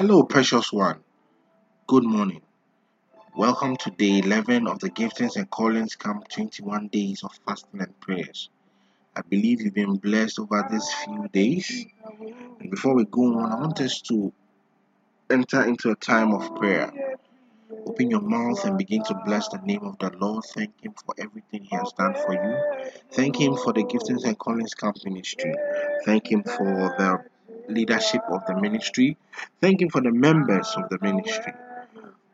Hello, precious one. Good morning. Welcome to day 11 of the Giftings and Callings Camp 21 days of fasting and prayers. I believe you've been blessed over these few days. And before we go on, I want us to enter into a time of prayer. Open your mouth and begin to bless the name of the Lord. Thank Him for everything He has done for you. Thank Him for the Giftings and Callings Camp ministry. Thank Him for the leadership of the ministry. Thank Him for the members of the ministry.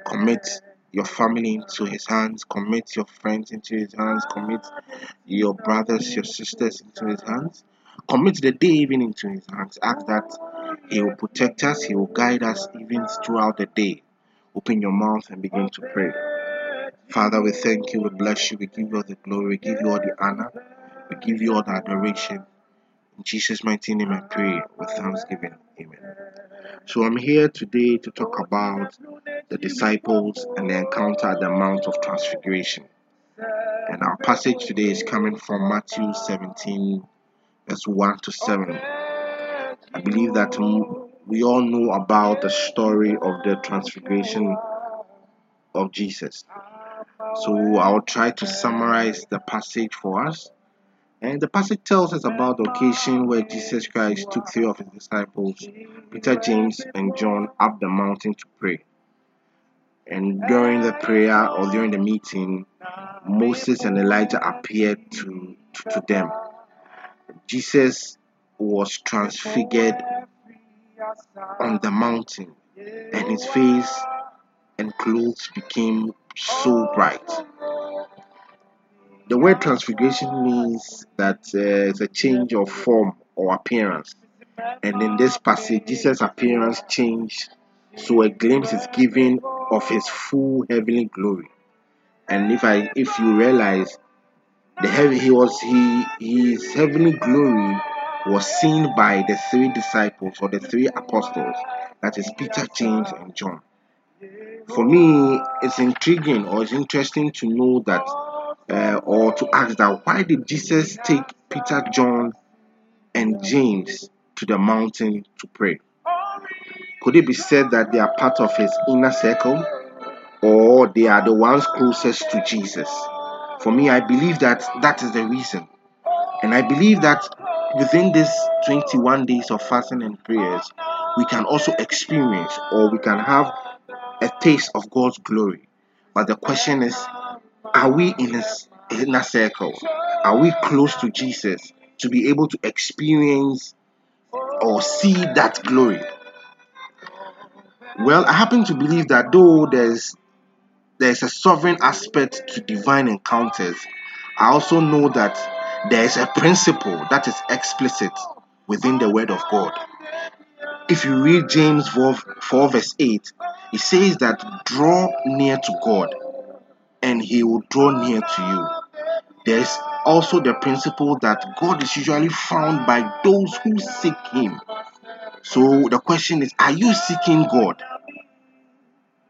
Commit your family into His hands, commit your friends into His hands, commit your brothers, your sisters into His hands, commit the day even into His hands. Ask that He will protect us, He will guide us even throughout the day. Open your mouth and begin to pray. Father, we thank you, we bless you, we give you all the glory, we give you all the honor, we give you all the adoration. In Jesus' mighty name I pray with thanksgiving. Amen. So I'm here today to talk about the disciples and the encounter at the Mount of Transfiguration. And our passage today is coming from Matthew 17, verse 1 to 7. I believe that we all know about the story of the transfiguration of Jesus. So I'll try to summarize the passage for us. And the passage tells us about the occasion where Jesus Christ took three of his disciples, Peter, James, and John, up the mountain to pray. And during the prayer or during the meeting, Moses and Elijah appeared to, to, to them. Jesus was transfigured on the mountain, and his face and clothes became so bright. The word transfiguration means that uh, it's a change of form or appearance. And in this passage, Jesus' appearance changed, so a glimpse is given of his full heavenly glory. And if I if you realize the heavy he was he his heavenly glory was seen by the three disciples or the three apostles, that is Peter, James, and John. For me, it's intriguing or it's interesting to know that uh, or to ask that why did Jesus take Peter, John, and James to the mountain to pray? Could it be said that they are part of his inner circle or they are the ones closest to Jesus? For me, I believe that that is the reason. And I believe that within these 21 days of fasting and prayers, we can also experience or we can have a taste of God's glory. But the question is, are we in his inner circle? Are we close to Jesus to be able to experience or see that glory? Well, I happen to believe that though there's there's a sovereign aspect to divine encounters, I also know that there is a principle that is explicit within the Word of God. If you read James 4, 4 verse 8, it says that draw near to God and He will draw near to you. There's also the principle that God is usually found by those who seek Him. So the question is Are you seeking God?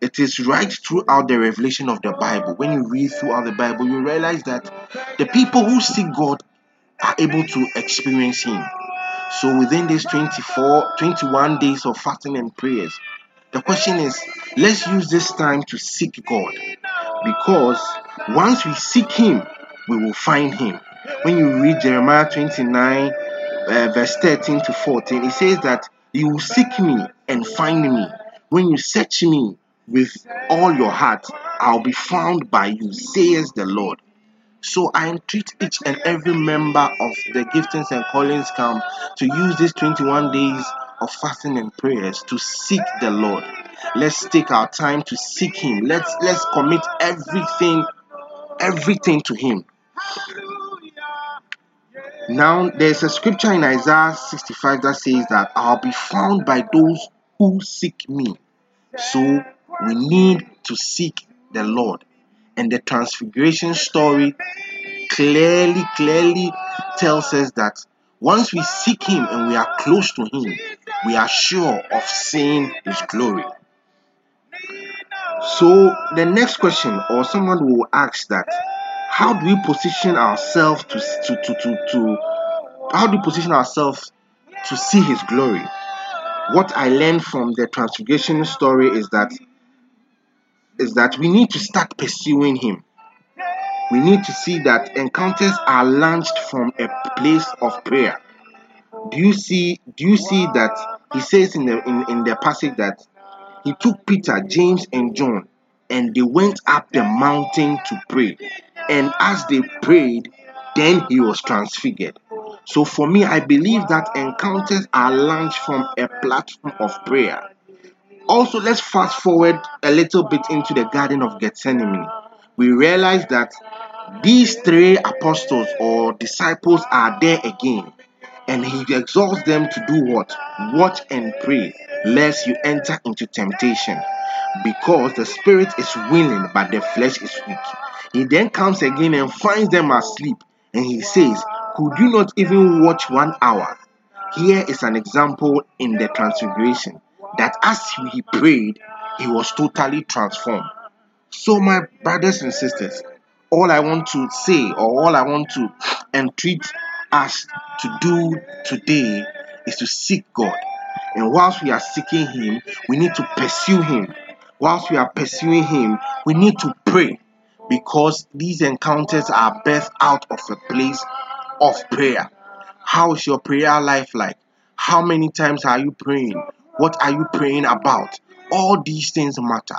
It is right throughout the revelation of the Bible. When you read throughout the Bible, you realize that the people who seek God are able to experience Him. So within these 24, 21 days of fasting and prayers, the question is let's use this time to seek God because once we seek Him, we will find Him. When you read Jeremiah 29, uh, verse 13 to 14, it says that you will seek me and find me. When you search me with all your heart, I'll be found by you, says the Lord. So I entreat each and every member of the Giftings and Callings Camp to use these 21 days of fasting and prayers to seek the Lord. Let's take our time to seek Him. Let's let's commit everything, everything to Him. Now there's a scripture in Isaiah 65 that says that I'll be found by those who seek me. So we need to seek the Lord. And the transfiguration story clearly, clearly tells us that once we seek Him and we are close to Him, we are sure of seeing His glory. So, the next question, or someone will ask that, how do we position ourselves to, to, to, to, to how do we position ourselves to see His glory? what I learned from the transfiguration story is that is that we need to start pursuing him. We need to see that encounters are launched from a place of prayer. Do you see do you see that he says in the in, in the passage that he took Peter, James, and John and they went up the mountain to pray. And as they prayed, then he was transfigured. So for me, I believe that encounters are launched from a platform of prayer. Also, let's fast forward a little bit into the Garden of Gethsemane. We realize that these three apostles or disciples are there again, and he exhorts them to do what? Watch and pray, lest you enter into temptation because the spirit is willing, but the flesh is weak. He then comes again and finds them asleep, and he says, Could you not even watch one hour? Here is an example in the transfiguration that as he prayed, he was totally transformed. So, my brothers and sisters, all I want to say or all I want to entreat us to do today is to seek God. And whilst we are seeking Him, we need to pursue Him whilst we are pursuing Him, we need to pray because these encounters are birthed out of a place of prayer. How is your prayer life like? How many times are you praying? What are you praying about? All these things matter.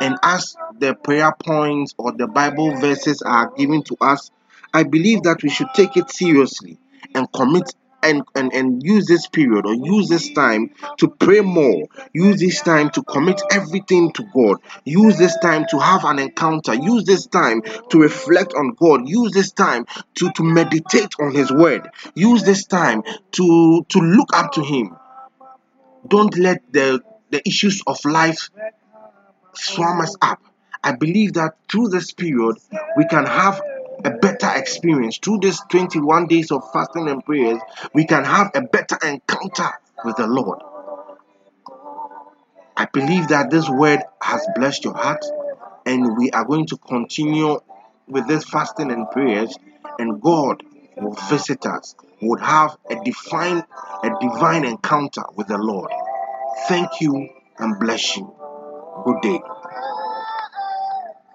And as the prayer points or the Bible verses are given to us, I believe that we should take it seriously and commit and, and, and use this period or use this time to pray more. Use this time to commit everything to God. Use this time to have an encounter. Use this time to reflect on God. Use this time to, to meditate on His word. Use this time to, to look up to Him. Don't let the, the issues of life swam us up. I believe that through this period, we can have a better experience. Through these 21 days of fasting and prayers we can have a better encounter with the lord. I believe that this word has blessed your heart and we are going to continue with this fasting and prayers and god will visit us would have a divine a divine encounter with the lord. Thank you and bless you. Good day